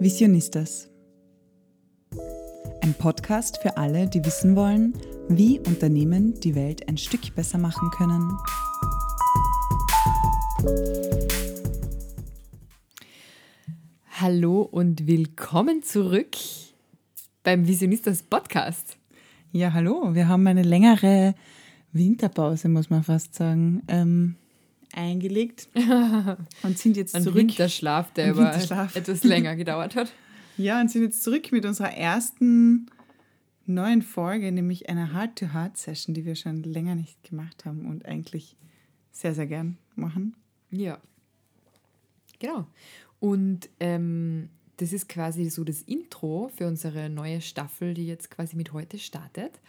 Visionistas. Ein Podcast für alle, die wissen wollen, wie Unternehmen die Welt ein Stück besser machen können. Hallo und willkommen zurück beim Visionistas Podcast. Ja, hallo. Wir haben eine längere Winterpause, muss man fast sagen, ähm, eingelegt und sind jetzt Ein zurück. Winterschlaf, der aber etwas länger gedauert hat. Ja, und sind jetzt zurück mit unserer ersten neuen Folge, nämlich einer Heart-to-Heart-Session, die wir schon länger nicht gemacht haben und eigentlich sehr, sehr gern machen. Ja. Genau. Und ähm, das ist quasi so das Intro für unsere neue Staffel, die jetzt quasi mit heute startet.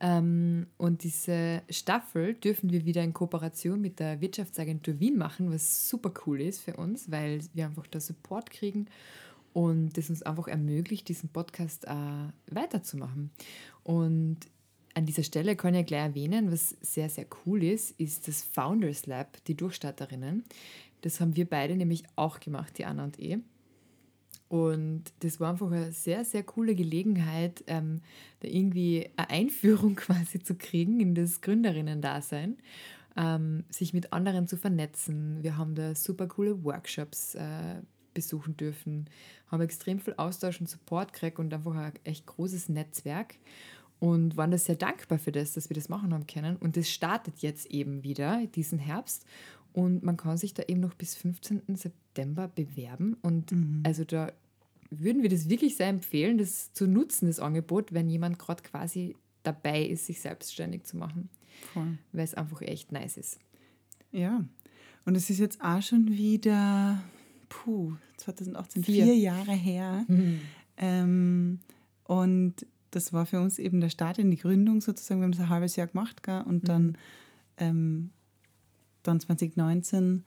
Ähm, und diese Staffel dürfen wir wieder in Kooperation mit der Wirtschaftsagentur Wien machen, was super cool ist für uns, weil wir einfach da Support kriegen und das uns einfach ermöglicht, diesen Podcast äh, weiterzumachen. Und an dieser Stelle kann ich gleich erwähnen, was sehr, sehr cool ist, ist das Founders Lab, die Durchstarterinnen. Das haben wir beide nämlich auch gemacht, die Anna und ich. Und das war einfach eine sehr, sehr coole Gelegenheit, ähm, da irgendwie eine Einführung quasi zu kriegen in das Gründerinnen-Dasein, ähm, sich mit anderen zu vernetzen. Wir haben da super coole Workshops äh, besuchen dürfen, haben extrem viel Austausch und Support gekriegt und einfach ein echt großes Netzwerk und waren da sehr dankbar für das, dass wir das machen haben können. Und das startet jetzt eben wieder diesen Herbst und man kann sich da eben noch bis 15. September bewerben. Und also da würden wir das wirklich sehr empfehlen, das zu nutzen, das Angebot, wenn jemand gerade quasi dabei ist, sich selbstständig zu machen, weil es einfach echt nice ist. Ja, und es ist jetzt auch schon wieder, puh, 2018, Vier. vier, Jahre her. Ähm, und das war für uns eben der Start in die Gründung sozusagen. Wir haben es ein halbes Jahr gemacht gell? und dann, ähm, dann 2019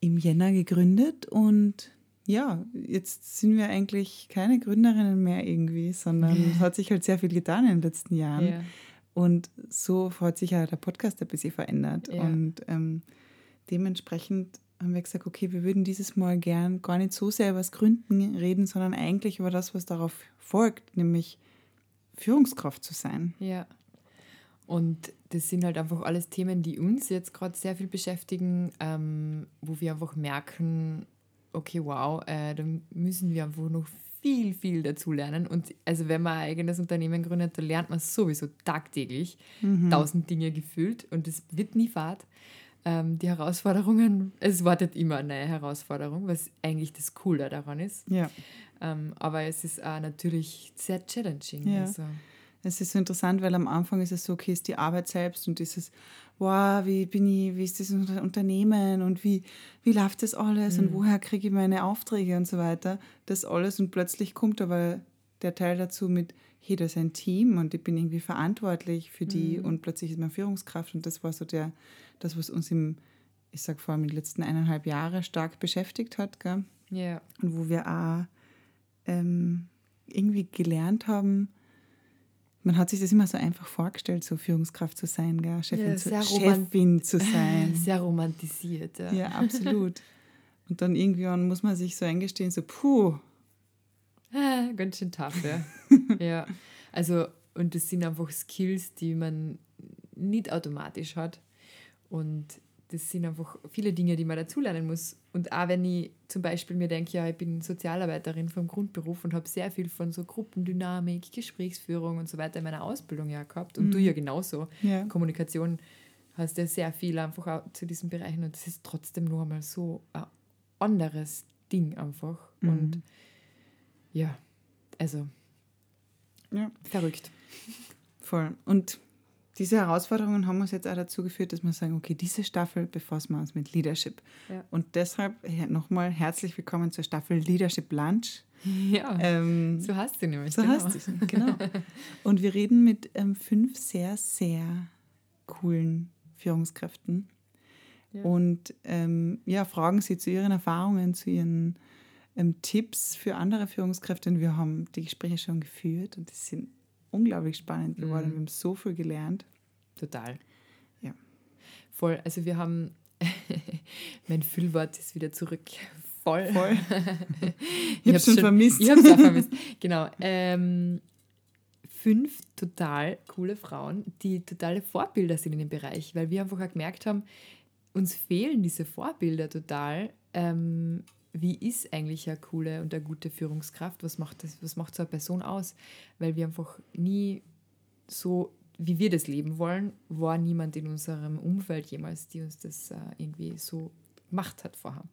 im Jänner gegründet. Und ja, jetzt sind wir eigentlich keine Gründerinnen mehr irgendwie, sondern es hat sich halt sehr viel getan in den letzten Jahren. Ja. Und so hat sich ja der Podcast ein bisschen verändert. Ja. Und ähm, dementsprechend haben wir gesagt, okay, wir würden dieses Mal gern gar nicht so sehr über das Gründen reden, sondern eigentlich über das, was darauf folgt, nämlich Führungskraft zu sein. Ja. Und das sind halt einfach alles Themen, die uns jetzt gerade sehr viel beschäftigen, ähm, wo wir einfach merken, okay, wow, äh, da müssen wir einfach noch viel, viel dazu lernen. Und also wenn man ein eigenes Unternehmen gründet, da lernt man sowieso tagtäglich tausend Dinge gefühlt und es wird nie fad. Ähm, die Herausforderungen, es wartet immer eine neue Herausforderung, was eigentlich das Coole daran ist. Ja. Ähm, aber es ist auch natürlich sehr challenging. Ja. Also, Es ist so interessant, weil am Anfang ist es so, okay, ist die Arbeit selbst und dieses, wow, wie bin ich, wie ist das Unter- Unternehmen und wie, wie läuft das alles und woher kriege ich meine Aufträge und so weiter. Das alles und plötzlich kommt aber der Teil dazu mit, hey, das ist ein Team und ich bin irgendwie verantwortlich für die und plötzlich ist man Führungskraft und das war so der, das, was uns im, ich sag vor allem in den letzten eineinhalb Jahren stark beschäftigt hat, gell? ja. und wo wir auch ähm, irgendwie gelernt haben, man hat sich das immer so einfach vorgestellt, so Führungskraft zu sein, gell? Chefin, Ja, zu, Chefin zu sein. Sehr romantisiert, ja. ja, absolut. Und dann irgendwann muss man sich so eingestehen, so puh, Ah, Ganz schön tough, ja. ja. Also, und das sind einfach Skills, die man nicht automatisch hat. Und das sind einfach viele Dinge, die man dazulernen muss. Und auch wenn ich zum Beispiel mir denke, ja, ich bin Sozialarbeiterin vom Grundberuf und habe sehr viel von so Gruppendynamik, Gesprächsführung und so weiter in meiner Ausbildung ja gehabt. Und du ja genauso. Ja. Kommunikation hast ja sehr viel einfach auch zu diesen Bereichen und es ist trotzdem nur mal so ein anderes Ding einfach. Und ja, also ja, verrückt. voll. Und diese Herausforderungen haben uns jetzt auch dazu geführt, dass wir sagen, okay, diese Staffel befassen wir uns mit Leadership. Ja. Und deshalb nochmal herzlich willkommen zur Staffel Leadership Lunch. Ja, Ähm, so hast du nämlich. So genau. heißt es, genau. Und wir reden mit ähm, fünf sehr, sehr coolen Führungskräften Ja. und ähm, ja, fragen sie zu ihren Erfahrungen, zu ihren ähm, Tipps für andere Führungskräfte. Und wir haben die Gespräche schon geführt und die sind unglaublich spannend geworden. Mhm. Wir haben so viel gelernt. Total. Ja. Voll. Also wir haben, mein Füllwort ist wieder zurück, Voll. Voll. ich Ich hab's schon vermisst. Ich habe es auch vermisst. Genau. Ähm, fünf total coole Frauen, die totale Vorbilder sind in dem Bereich, weil wir einfach auch gemerkt haben, uns fehlen diese Vorbilder total. Ähm, wie ist eigentlich eine coole und eine gute Führungskraft? Was macht, das, was macht so eine Person aus? Weil wir einfach nie so, wie wir das leben wollen, war niemand in unserem Umfeld jemals, die uns das äh, irgendwie so gemacht hat vorher.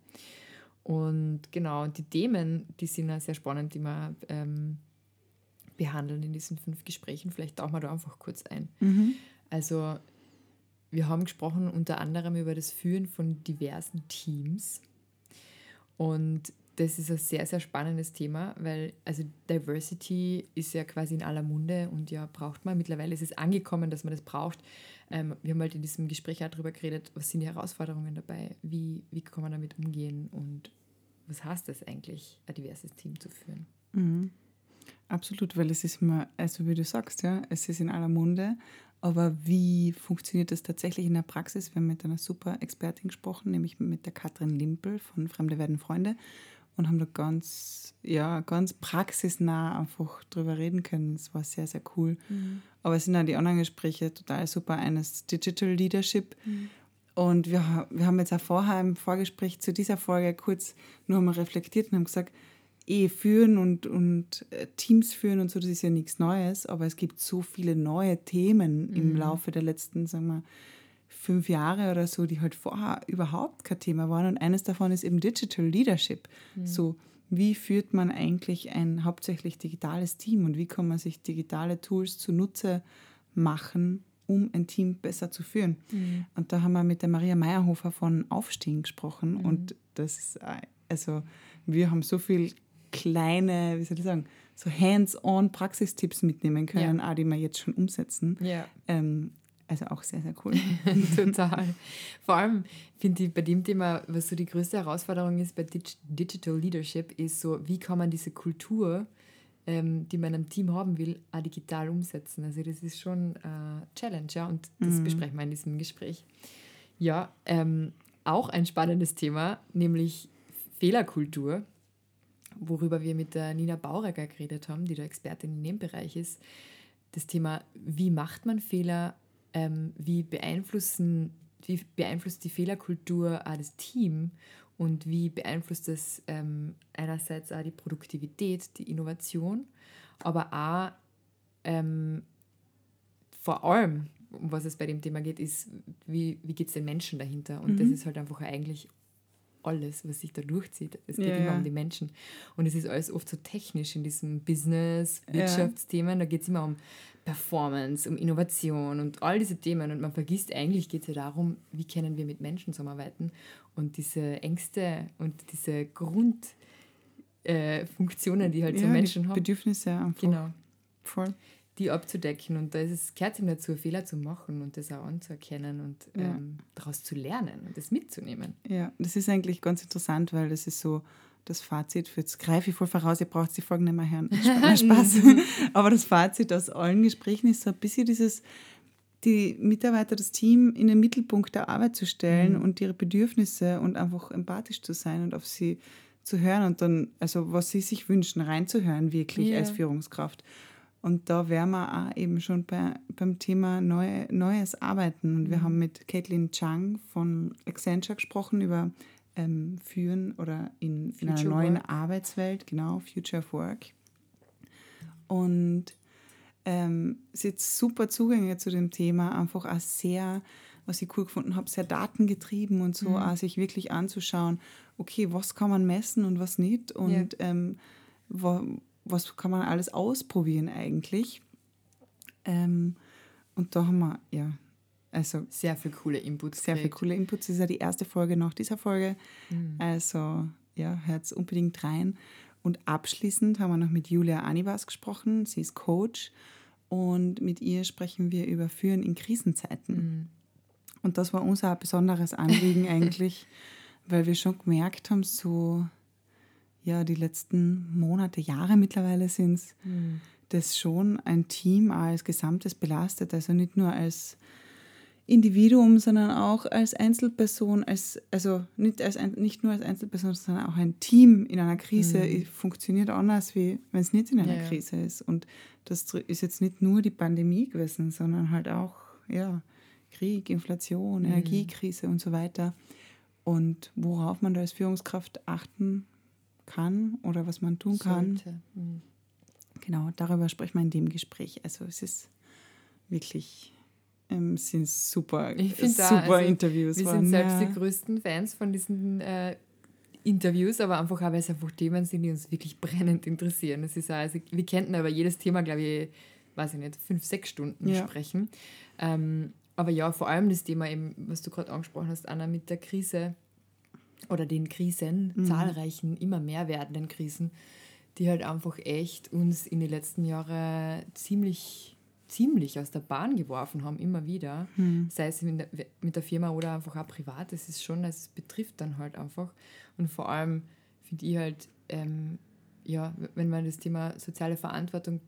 Und genau, die Themen, die sind ja sehr spannend, die wir ähm, behandeln in diesen fünf Gesprächen. Vielleicht tauchen wir da einfach kurz ein. Mhm. Also, wir haben gesprochen unter anderem über das Führen von diversen Teams. Und das ist ein sehr, sehr spannendes Thema, weil also Diversity ist ja quasi in aller Munde und ja, braucht man. Mittlerweile ist es angekommen, dass man das braucht. Ähm, wir haben halt in diesem Gespräch auch darüber geredet, was sind die Herausforderungen dabei, wie, wie kann man damit umgehen und was heißt das eigentlich, ein diverses Team zu führen. Mhm. Absolut, weil es ist immer, also wie du sagst, ja, es ist in aller Munde, aber wie funktioniert das tatsächlich in der Praxis? Wir haben mit einer super Expertin gesprochen, nämlich mit der Katrin Limpel von Fremde werden Freunde und haben da ganz, ja, ganz praxisnah einfach drüber reden können. Es war sehr, sehr cool. Mhm. Aber es sind auch die anderen Gespräche total super. Eines Digital Leadership. Und wir, wir haben jetzt auch vorher im Vorgespräch zu dieser Folge kurz nur mal reflektiert und haben gesagt, eh führen und, und äh, Teams führen und so, das ist ja nichts Neues, aber es gibt so viele neue Themen im Laufe der letzten, sagen wir, fünf Jahre oder so, die halt vorher überhaupt kein Thema waren. Und eines davon ist eben Digital Leadership. So, wie führt man eigentlich ein hauptsächlich digitales Team und wie kann man sich digitale Tools zunutze machen, um ein Team besser zu führen? Und da haben wir mit der Maria Meyerhofer von Aufstehen gesprochen und das ist, äh, also wir haben so viel kleine, wie soll ich sagen, so hands-on Praxistipps mitnehmen können, auch die wir jetzt schon umsetzen. Ja. Ähm, also auch sehr, sehr cool. Total. Vor allem finde ich bei dem Thema, was so die größte Herausforderung ist bei Dig Digital Leadership, ist so, wie kann man diese Kultur, ähm, die man im Team haben will, auch digital umsetzen. Also das ist schon äh, Challenge, ja, und das besprechen wir in diesem Gespräch. Ja, ähm, auch ein spannendes Thema, nämlich Fehlerkultur, worüber wir mit der Nina Bauregger geredet haben, die der Expertin in dem Bereich ist. Das Thema, wie macht man Fehler, ähm, wie, beeinflussen, wie beeinflusst die Fehlerkultur auch das Team und wie beeinflusst das ähm, einerseits auch die Produktivität, die Innovation, aber auch ähm, vor allem, um was es bei dem Thema geht, ist, wie, wie geht es den Menschen dahinter? Und das ist halt einfach eigentlich alles, was sich da durchzieht. Es geht Ja, immer ja. um die Menschen. Und es ist alles oft so technisch in diesem Business. Wirtschaftsthemen. Da geht es immer um Performance, um Innovation und all diese Themen. Und man vergisst eigentlich, geht es ja darum, wie können wir mit Menschen zusammenarbeiten. Und diese Ängste und diese Grundfunktionen, äh, die halt so Menschen haben, Bedürfnisse einfach. genau, Voll. Die abzudecken. Und da ist es, gehört ihm dazu, Fehler zu machen und das auch anzuerkennen und Ja. ähm, daraus zu lernen und das mitzunehmen. Ja, das ist eigentlich ganz interessant, weil das ist so das Fazit, für jetzt greife ich voll voraus, ihr braucht die Folgen nicht mehr hören. Spaß. Aber das Fazit aus allen Gesprächen ist so ein bisschen dieses, die Mitarbeiter, das Team in den Mittelpunkt der Arbeit zu stellen und ihre Bedürfnisse und einfach empathisch zu sein und auf sie zu hören und dann, also was sie sich wünschen, reinzuhören wirklich Ja. als Führungskraft. Und da wären wir auch eben schon bei, beim Thema neue, neues Arbeiten. Und wir haben mit Caitlin Chang von Accenture gesprochen über ähm, Führen oder in, in einer neuen Work. Arbeitswelt, genau, Future of Work. Und ähm, sie hat super Zugänge zu dem Thema, einfach auch sehr, was ich cool gefunden habe, sehr datengetrieben und so, auch sich wirklich anzuschauen, okay, was kann man messen und was nicht und ähm, wa, was kann man alles ausprobieren eigentlich. Ähm, und da haben wir, ja, also Sehr viel coole Inputs. sehr viele coole Inputs. Das ist ja die erste Folge nach dieser Folge. Also ja, hört unbedingt rein. Und abschließend haben wir noch mit Julia Anibas gesprochen. Sie ist Coach und mit ihr sprechen wir über Führen in Krisenzeiten. Und das war uns auch ein besonderes Anliegen eigentlich, weil wir schon gemerkt haben, so ja, die letzten Monate, Jahre mittlerweile sind es, dass schon ein Team als Gesamtes belastet. Also nicht nur als Individuum, sondern auch als Einzelperson, als, also nicht, als nicht nur als Einzelperson, sondern auch ein Team in einer Krise mhm. funktioniert anders, wie wenn es nicht in einer ja, Krise ist. Und das ist jetzt nicht nur die Pandemie gewesen, sondern halt auch ja, Krieg, Inflation, mhm. Energiekrise und so weiter. Und worauf man da als Führungskraft achten kann oder was man tun kann. Mhm. Genau, darüber sprechen wir in dem Gespräch. Also es ist wirklich ähm, sind super, ich super da, also, Interviews. Wir waren, sind selbst ja. die größten Fans von diesen äh, Interviews, aber einfach auch, weil es einfach Themen sind, die uns wirklich brennend interessieren. Es ist auch, also, wir könnten aber jedes Thema, glaube ich, weiß ich nicht, fünf, sechs Stunden ja. sprechen. Ähm, aber ja, vor allem das Thema eben, was du gerade angesprochen hast, Anna, mit der Krise oder den Krisen, mhm. zahlreichen, immer mehr werdenden Krisen, die halt einfach echt uns in den letzten Jahren ziemlich ziemlich aus der Bahn geworfen haben, immer wieder. Mhm. Sei es der, mit der Firma oder einfach auch privat. Es ist schon, es betrifft dann halt einfach. Und vor allem finde ich halt, ähm, ja, wenn man das Thema soziale Verantwortung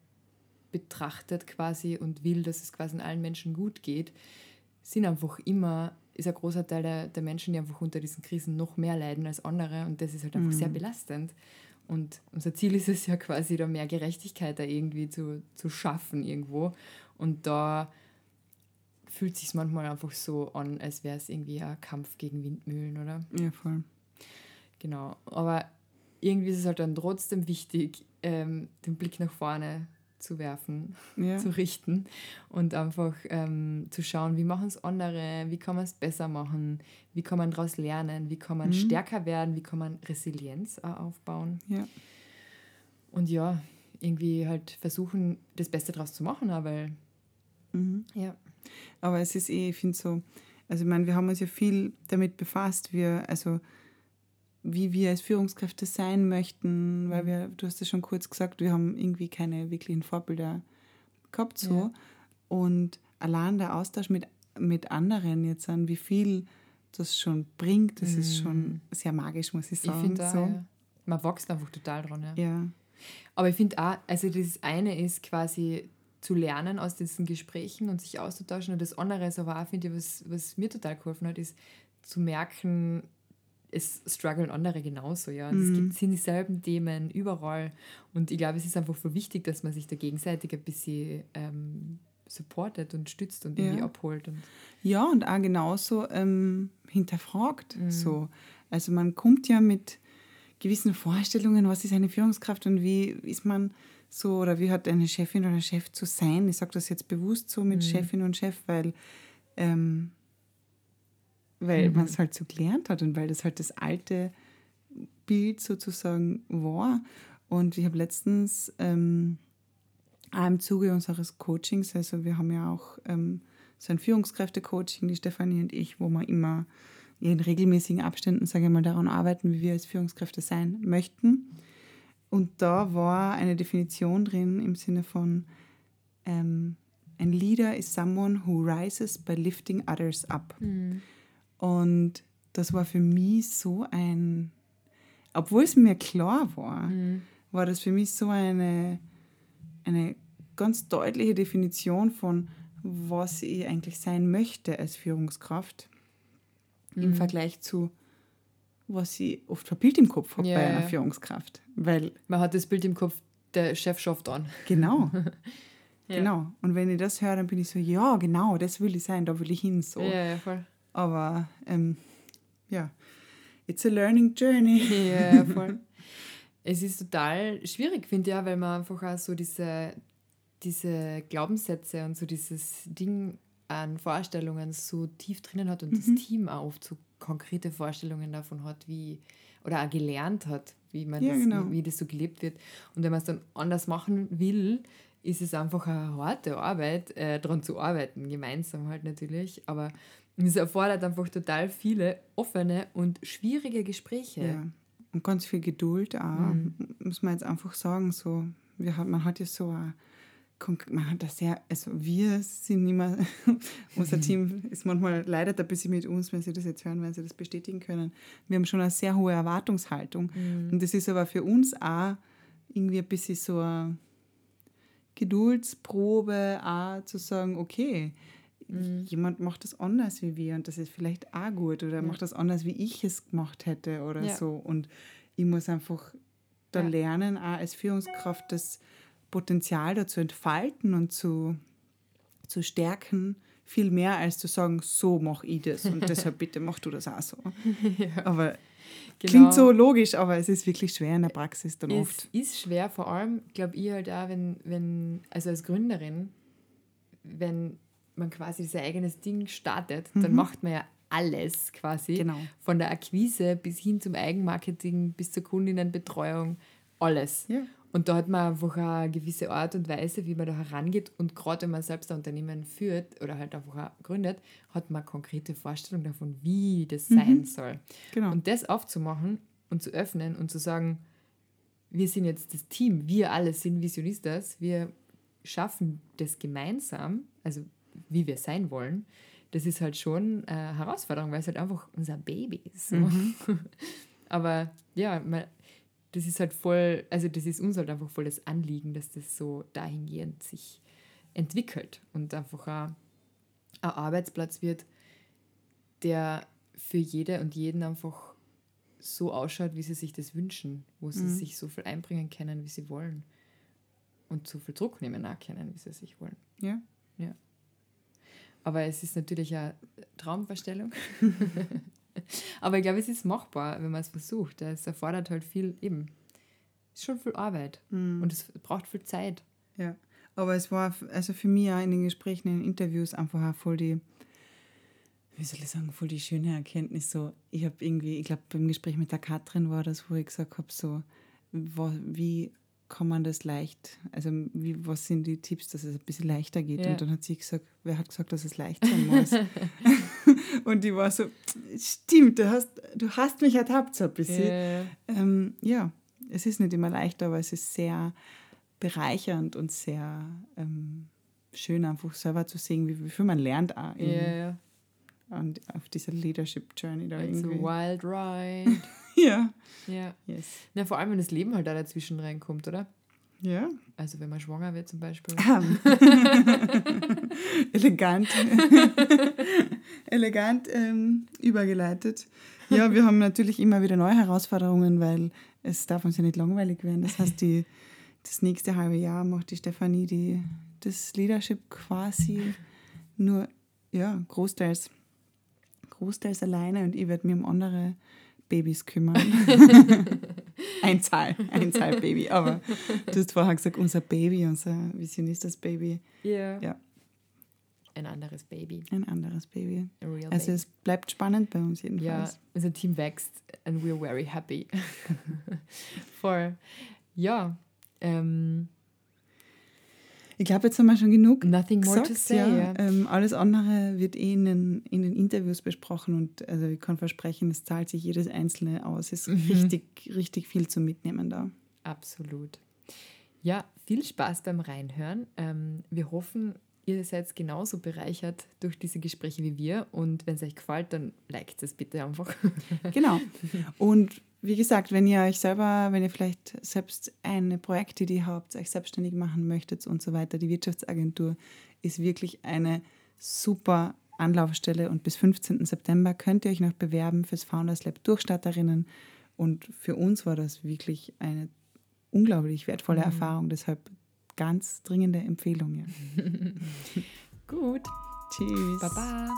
betrachtet quasi und will, dass es quasi allen Menschen gut geht, sind einfach immer, ist ein großer Teil der, der Menschen, die einfach unter diesen Krisen noch mehr leiden als andere und das ist halt einfach mhm. sehr belastend. Und unser Ziel ist es ja quasi, da mehr Gerechtigkeit da irgendwie zu, zu schaffen irgendwo. Und da fühlt sich manchmal einfach so an, als wäre es irgendwie ein Kampf gegen Windmühlen, oder? Ja, voll. Genau. Aber irgendwie ist es halt dann trotzdem wichtig, ähm, den Blick nach vorne zu werfen, ja. zu richten und einfach ähm, zu schauen, wie machen es andere, wie kann man es besser machen, wie kann man daraus lernen, wie kann man mhm. stärker werden, wie kann man Resilienz aufbauen. Ja. Und ja, irgendwie halt versuchen, das Beste daraus zu machen, weil mhm. ja. Aber es ist eh, ich finde so, also ich meine, wir haben uns ja viel damit befasst, wir, also wie wir als Führungskräfte sein möchten, weil wir, du hast es schon kurz gesagt, wir haben irgendwie keine wirklichen Vorbilder gehabt so. Ja. Und allein der Austausch mit, mit anderen jetzt an, wie viel das schon bringt, das mhm. ist schon sehr magisch, muss ich sagen. Ich finde so. ja. Man wächst einfach total dran. Ja. ja. Aber ich finde auch, also das eine ist quasi zu lernen aus diesen Gesprächen und sich auszutauschen und das andere ist aber auch, finde ich, was, was mir total geholfen hat, ist zu merken, es strugglen andere genauso, ja. Und mhm. es gibt, sind dieselben Themen überall. Und ich glaube, es ist einfach so wichtig, dass man sich da gegenseitig ein bisschen ähm, supportet und stützt und irgendwie abholt. Und ja, und auch genauso ähm, hinterfragt. Mhm. So. Also man kommt ja mit gewissen Vorstellungen, was ist eine Führungskraft und wie ist man so, oder wie hat eine Chefin oder Chef zu sein. Ich sage das jetzt bewusst so mit mhm. Chefin und Chef, weil ähm, weil mhm. man es halt so gelernt hat und weil das halt das alte Bild sozusagen war. Und ich habe letztens ähm, auch im Zuge unseres Coachings, also wir haben ja auch ähm, so ein Führungskräfte-Coaching, die Stefanie und ich, wo wir immer in regelmäßigen Abständen, sage ich mal, daran arbeiten, wie wir als Führungskräfte sein möchten. Und da war eine Definition drin im Sinne von, ähm, ein Leader is someone who rises by lifting others up. Mhm. Und das war für mich so ein, obwohl es mir klar war, mhm. war das für mich so eine, eine ganz deutliche Definition von, was ich eigentlich sein möchte als Führungskraft mhm. im Vergleich zu, was ich oft für Bild im Kopf habe ja, bei einer ja. Führungskraft. Weil Man hat das Bild im Kopf, der Chef schafft an. Genau. ja. Genau. Und wenn ich das höre, dann bin ich so, ja, genau, das will ich sein, da will ich hin. So. Ja, ja, voll. Aber ähm, ja, it's a learning journey. Ja, voll. es ist total schwierig, finde ich, ja, weil man einfach auch so diese, diese Glaubenssätze und so dieses Ding an Vorstellungen so tief drinnen hat und mhm. das Team auch oft so konkrete Vorstellungen davon hat, wie oder auch gelernt hat, wie man ja, das, genau. wie, wie, das so gelebt wird. Und wenn man es dann anders machen will, ist es einfach eine harte Arbeit, äh, daran zu arbeiten, gemeinsam halt natürlich. Aber es erfordert einfach total viele offene und schwierige Gespräche. Ja. Und ganz viel Geduld auch, mhm. muss man jetzt einfach sagen. So, wir hat, man hat ja so ein, man hat das sehr, also wir sind nicht mehr, unser Team ist manchmal leidet ein bisschen mit uns, wenn sie das jetzt hören, wenn sie das bestätigen können. Wir haben schon eine sehr hohe Erwartungshaltung. Mhm. Und das ist aber für uns auch irgendwie ein bisschen so eine Geduldsprobe, auch zu sagen, okay, mhm. jemand macht das anders wie wir und das ist vielleicht auch gut oder ja. macht das anders, wie ich es gemacht hätte oder ja. so. Und ich muss einfach da ja. lernen, auch als Führungskraft das Potenzial dazu entfalten und zu, zu stärken, viel mehr als zu sagen, so mache ich das und deshalb bitte mach du das auch so. Aber genau. klingt so logisch, aber es ist wirklich schwer in der Praxis dann es oft. Es ist schwer, vor allem glaube ich halt auch, wenn, wenn, also als Gründerin, wenn man quasi sein eigenes Ding startet, mhm. dann macht man ja alles quasi. Genau. Von der Akquise bis hin zum Eigenmarketing, bis zur Kundinnenbetreuung, alles. Ja. Und da hat man einfach eine gewisse Art und Weise, wie man da herangeht. Und gerade wenn man selbst ein Unternehmen führt oder halt einfach gründet, hat man eine konkrete Vorstellung davon, wie das mhm. sein soll. Genau. Und das aufzumachen und zu öffnen und zu sagen, wir sind jetzt das Team, wir alle sind Visionistas, wir schaffen das gemeinsam, also wie wir sein wollen, das ist halt schon eine Herausforderung, weil es halt einfach unser Baby ist. Mhm. Aber ja, man, das ist halt voll, also das ist uns halt einfach voll das Anliegen, dass das so dahingehend sich entwickelt und einfach ein, ein Arbeitsplatz wird, der für jede und jeden einfach so ausschaut, wie sie sich das wünschen, wo sie mhm. sich so viel einbringen können, wie sie wollen und so viel Druck nehmen auch können, wie sie sich wollen. Ja. Ja. Aber es ist natürlich eine Traumvorstellung. Aber ich glaube, es ist machbar, wenn man es versucht. Es erfordert halt viel, eben, es ist schon viel Arbeit mm. und es braucht viel Zeit. Ja, aber es war also für mich auch in den Gesprächen, in den Interviews einfach auch voll die, wie soll ich sagen, voll die schöne Erkenntnis. So, ich habe irgendwie, ich glaube, beim Gespräch mit der Katrin war das, wo ich gesagt habe, so, wie kann man das leicht, also wie, was sind die Tipps, dass es ein bisschen leichter geht? Ja. Und dann hat sie gesagt, wer hat gesagt, dass es leicht sein muss? und die war so, stimmt, du hast, du hast mich ertappt so ein bisschen. Ja. Ähm, ja, es ist nicht immer leicht, aber es ist sehr bereichernd und sehr ähm, schön, einfach selber zu sehen, wie, wie viel man lernt auch in, ja. und auf dieser Leadership Journey da It's irgendwie. A wild ride. Ja. Ja. Yes. Na, vor allem, wenn das Leben halt da dazwischen reinkommt, oder? Ja. Also wenn man schwanger wird zum Beispiel. Elegant. Elegant ähm, übergeleitet. Ja, wir haben natürlich immer wieder neue Herausforderungen, weil es darf uns ja nicht langweilig werden. Das heißt, die, das nächste halbe Jahr macht die Stefanie die, das Leadership quasi nur ja, großteils, großteils alleine und ich werde mir um andere Babys kümmern. ein Zahl, ein Zahl-Baby. Aber du hast vorher gesagt, unser Baby, unser Visionistas-Baby. Yeah. Ja. Ein anderes Baby. Ein anderes Baby. also baby. es bleibt spannend bei uns jedenfalls. Ja, unser Team wächst and we're very happy. For, ja, ähm, ich glaube, jetzt haben wir schon genug. Nothing more gesagt, to say. Ja. ja. Ähm, alles andere wird eh in den, in den Interviews besprochen und also ich kann versprechen, es zahlt sich jedes Einzelne aus. Es ist mhm. richtig, richtig viel zu mitnehmen da. Absolut. Ja, viel Spaß beim Reinhören. Ähm, wir hoffen, ihr seid genauso bereichert durch diese Gespräche wie wir und wenn es euch gefällt, dann liked es bitte einfach. Genau. Und wie gesagt, wenn ihr euch selber, wenn ihr vielleicht selbst eine Projektidee habt, euch selbstständig machen möchtet und so weiter, die Wirtschaftsagentur ist wirklich eine super Anlaufstelle und bis 15. September könnt ihr euch noch bewerben fürs Founders Lab Durchstarterinnen und für uns war das wirklich eine unglaublich wertvolle mhm. Erfahrung, deshalb ganz dringende Empfehlung. Ja. Gut. Tschüss. Baba.